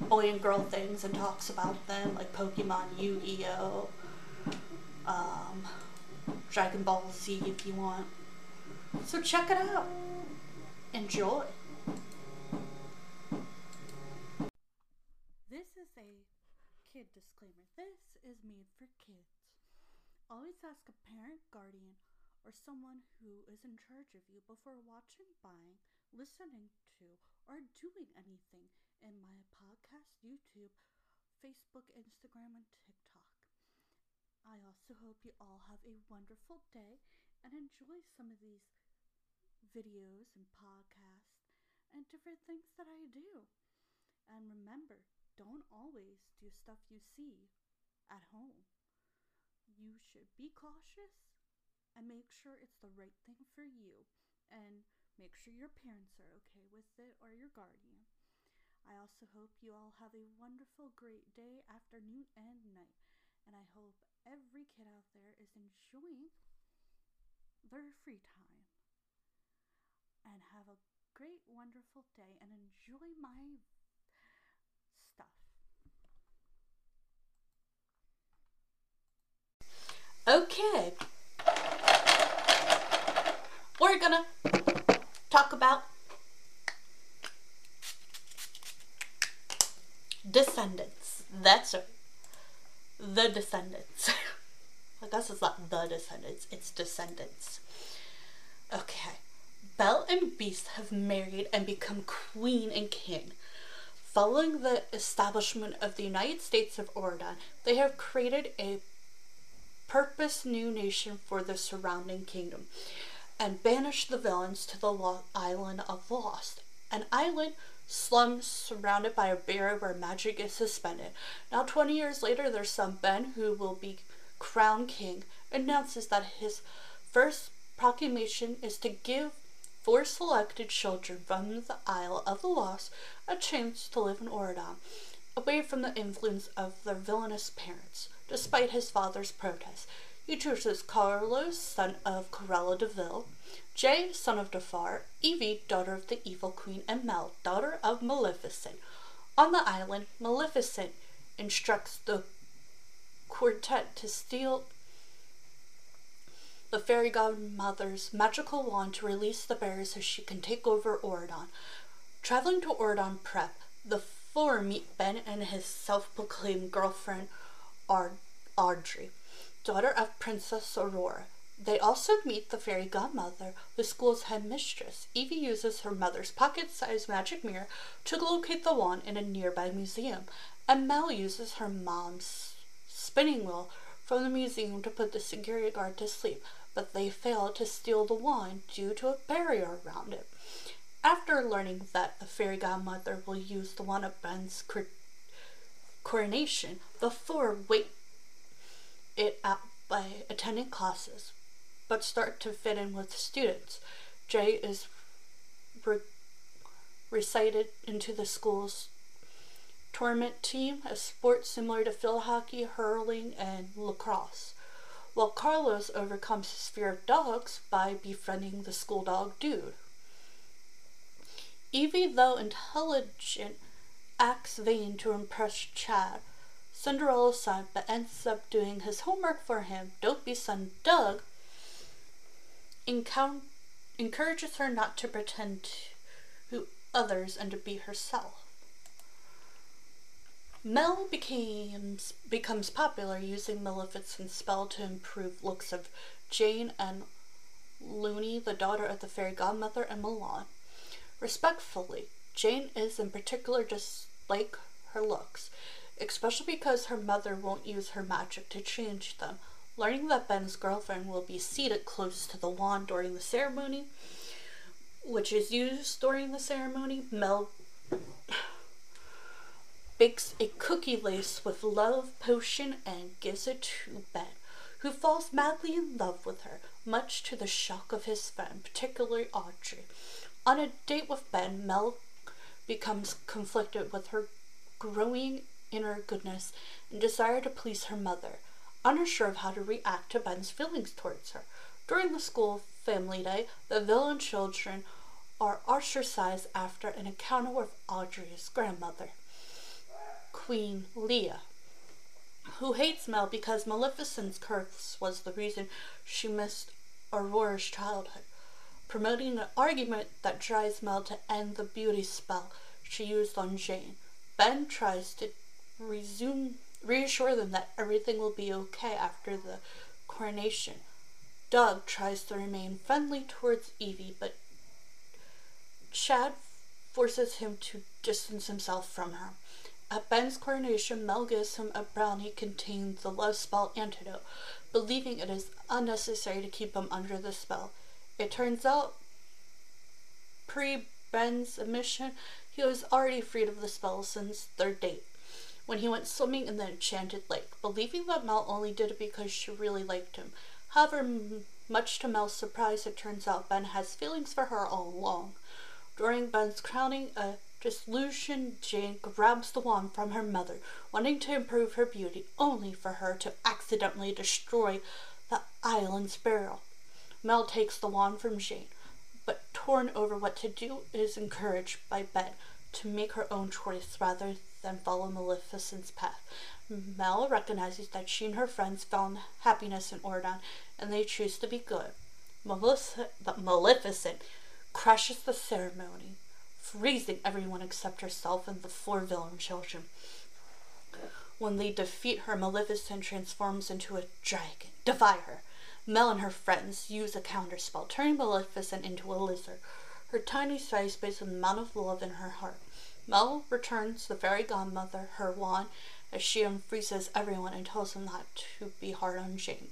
boy and girl things and talks about them, like Pokemon, Yu Gi Oh, um, Dragon Ball Z if you want. So check it out. Enjoy. This is a kid disclaimer. This is made for kids. Always ask a parent, guardian, or someone who is in charge of you before watching, buying, listening to, or doing anything in my podcast, YouTube, Facebook, Instagram, and TikTok. I also hope you all have a wonderful day and enjoy some of these videos and podcasts and different things that I do. And remember, don't always do stuff you see at home. You should be cautious and make sure it's the right thing for you and make sure your parents are okay with it or your guardian. I also hope you all have a wonderful, great day, afternoon, and night. And I hope every kid out there is enjoying their free time. And have a great, wonderful day and enjoy my stuff. Okay. We're gonna talk about Descendants. That's. The Descendants. I guess it's not The Descendants, it's Descendants. Okay. Belle and Beast have married and become queen and king. Following the establishment of the United States of Auradon, they have created a purpose new nation for the surrounding kingdom and banished the villains to the lo- island of Lost, an island slums surrounded by a barrier where magic is suspended. Now, 20 years later, their son Ben, who will be crowned king, announces that his first proclamation is to give four selected children from the Isle of the Lost a chance to live in Auradon, away from the influence of their villainous parents. Despite his father's protest, he chooses Carlos, son of Cruella de Jay, son of Jafar, Evie, daughter of the evil queen, and Mel, daughter of Maleficent. On the island, Maleficent instructs the quartet to steal the fairy godmother's magical wand to release the bears so she can take over Auradon. Traveling to Auradon Prep, the four meet Ben and his self proclaimed girlfriend, Audrey, daughter of Princess Aurora. They also meet the fairy godmother, the school's headmistress. Evie uses her mother's pocket sized magic mirror to locate the wand in a nearby museum, and Mel uses her mom's spinning wheel from the museum to put the security guard to sleep, but they fail to steal the wand due to a barrier around it. After learning that the fairy godmother will use the wand at Ben's coronation, the four wait it out by attending classes, but start to fit in with students. Jay is re- recited into the school's tournament team, a sport similar to field hockey, hurling, and lacrosse, while Carlos overcomes his fear of dogs by befriending the school dog Dude. Evie, though intelligent, acts vain to impress Chad, Cinderella's son, but ends up doing his homework for him. Dopey's son, Doug, encourages her not to pretend to others and to be herself. Mel becomes becomes popular using Maleficent's spell to improve looks of Jane and Looney, the daughter of the fairy godmother, and Mulan. Respectfully, Jane is in particular dislike her looks, especially because her mother won't use her magic to change them. Learning that Ben's girlfriend will be seated close to the wand during the ceremony, which is used during the ceremony, Mel bakes a cookie lace with love potion and gives it to Ben, who falls madly in love with her, much to the shock of his friend, particularly Audrey. On a date with Ben, Mel becomes conflicted with her growing inner goodness and desire to please her mother, unsure of how to react to Ben's feelings towards her. During the school family day, the villain children are ostracized after an encounter with Audrey's grandmother, Queen Leah, who hates Mel because Maleficent's curse was the reason she missed Aurora's childhood, promoting an argument that drives Mel to end the beauty spell she used on Jane. Ben tries to resume, reassure them that everything will be okay after the coronation. Doug tries to remain friendly towards Evie, but Chad forces him to distance himself from her. At Ben's coronation, Mel gives him a brownie containing the love spell antidote, believing it is unnecessary to keep him under the spell. It turns out, pre Ben's admission, he was already freed of the spell since their date, when he went swimming in the enchanted lake, believing that Mel only did it because she really liked him. However, much to Mel's surprise, it turns out Ben has feelings for her all along. During Ben's crowning, a disillusioned Jane grabs the wand from her mother, wanting to improve her beauty, only for her to accidentally destroy the island's barrel. Mel takes the wand from Jane, but torn over what to do, is encouraged by Ben to make her own choice rather than follow Maleficent's path. Mel recognizes that she and her friends found happiness in Auradon, and they choose to be good. Maleficent, but Maleficent crashes the ceremony, freezing everyone except herself and the four villain children. When they defeat her, Maleficent transforms into a dragon, defy her. Mel and her friends use a counterspell, turning Maleficent into a lizard, her tiny size based on the amount of love in her heart. Mel returns the fairy godmother her wand as she unfreezes everyone and tells them not to be hard on Jane.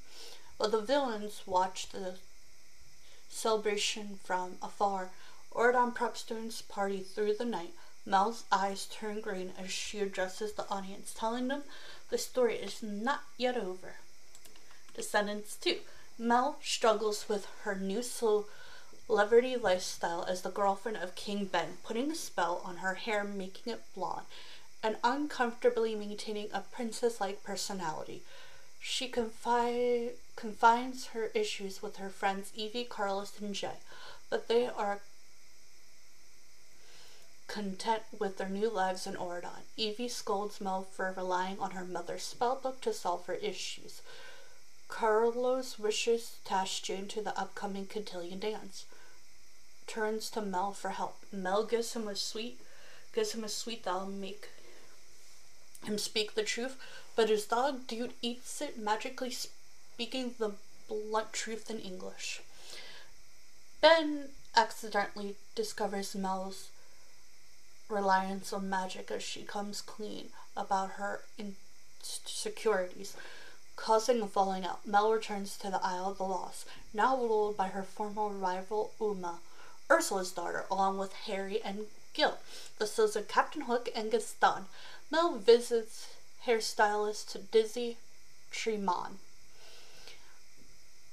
While the villains watch the celebration from afar, Auradon prep students party through the night. Mel's eyes turn green as she addresses the audience, telling them the story is not yet over. Descendants 2. Mel struggles with her new celebrity lifestyle as the girlfriend of King Ben, putting a spell on her hair, making it blonde, and uncomfortably maintaining a princess like personality. She confi- confines her issues with her friends Evie, Carlos, and Jay, but they are content with their new lives in Auradon. Evie scolds Mel for relying on her mother's spellbook to solve her issues. Carlos wishes Tash Jane to the upcoming cotillion dance. Turns to Mel for help. Mel gives him a sweet gives him a sweet that'll make him speak the truth, but his dog Dude eats it, magically speaking the blunt truth in English. Ben accidentally discovers Mel's reliance on magic as she comes clean about her insecurities causing a falling out. Mel returns to the Isle of the Lost, now ruled by her former rival Uma, Ursula's daughter, along with Harry and Gil, the sons of Captain Hook and Gaston. Mel visits hairstylist Dizzy Tremont,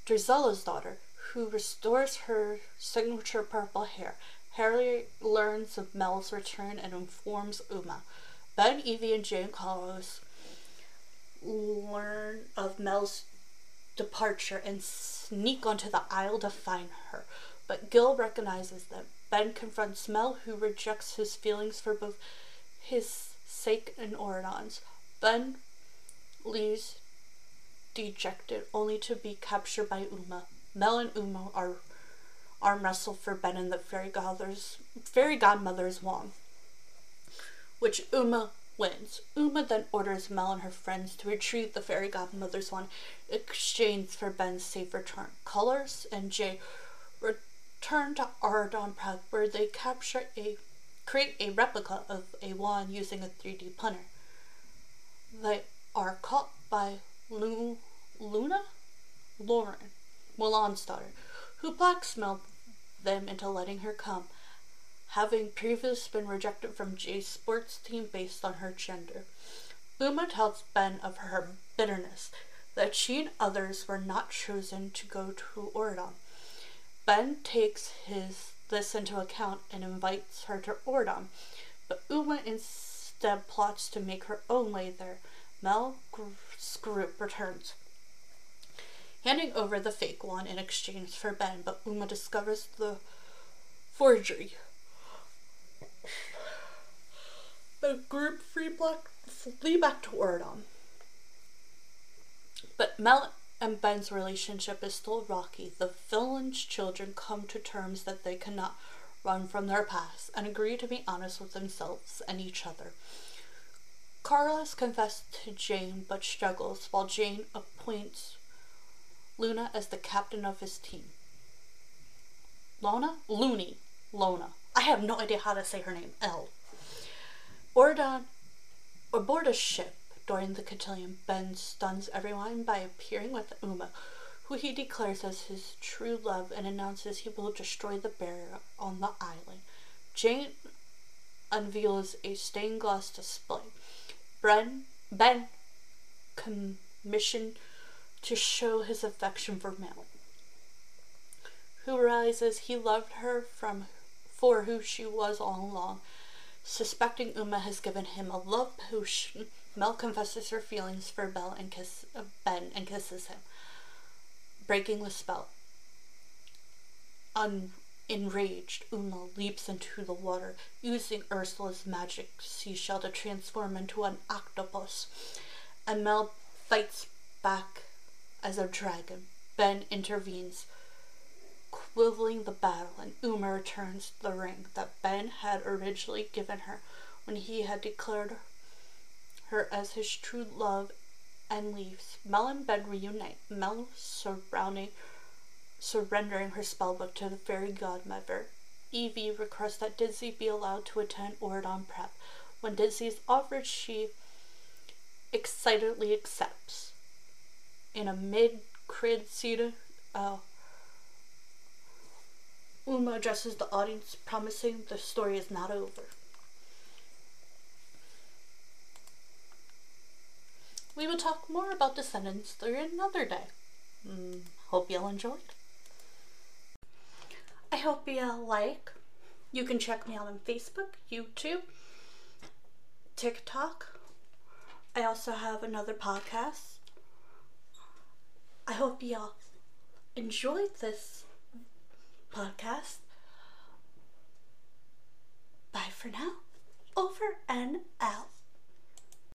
Drizella's daughter, who restores her signature purple hair. Harry learns of Mel's return and informs Uma. Ben, Evie, and Jane Carlos learn of Mel's departure and sneak onto the Isle to find her. But Gil recognizes them. Ben confronts Mel, who rejects his feelings for both his sake and Auradon's. Ben leaves dejected, only to be captured by Uma. Mel and Uma are arm wrestle for Ben and the fairy godmother's fairy godmother's wand, which Uma wins. Uma then orders Mel and her friends to retrieve the fairy godmother's wand in exchange for Ben's safe return. Carlos and Jay return to Auradon Prep where they capture a create a replica of a wand using a 3D printer. They are caught by Lu- Luna? Lauren, Mulan's daughter, who blackmailed them into letting her come, having previously been rejected from Jay's sports team based on her gender. Uma tells Ben of her bitterness that she and others were not chosen to go to Auradon. Ben takes his this into account and invites her to Auradon, but Uma instead plots to make her own way there. Mel Scroop returns, handing over the fake one in exchange for Ben, but Uma discovers the forgery. The group free black flee back to Auradon, But Mel and Ben's relationship is still rocky. The villain's children come to terms that they cannot run from their past and agree to be honest with themselves and each other. Carlos confesses to Jane but struggles while Jane appoints Luna as the captain of his team. Lona? Looney. Lona. I have no idea how to say her name. L. Ordon aboard a ship during the cotillion, Ben stuns everyone by appearing with Uma, who he declares as his true love and announces he will destroy the barrier on the island. Jane unveils a stained glass display. Bren, ben commissioned to show his affection for Mel, who realizes he loved her from for who she was all along. Suspecting Uma has given him a love potion Mel confesses her feelings for and kiss uh, Ben and kisses him, breaking the spell. Un- enraged, Uma leaps into the water, using Ursula's magic seashell to transform into an octopus. And Mel fights back as a dragon. Ben intervenes, quibbling the battle, and Uma returns the ring that Ben had originally given her when he had declared her as his true love and leaves. Mel and Ben reunite, Mel surrounding, surrendering her spellbook to the fairy godmother. Evie requests that Dizzy be allowed to attend Auradon Prep. When Dizzy is offered, she excitedly accepts. In a mid-cred scene, uh, Uma addresses the audience, promising the story is not over. We will talk more about Descendants through another day. Mm, hope y'all enjoyed. I hope y'all like. You can check me out on Facebook, YouTube, TikTok. I also have another podcast. I hope y'all enjoyed this podcast. Bye for now. Over and out.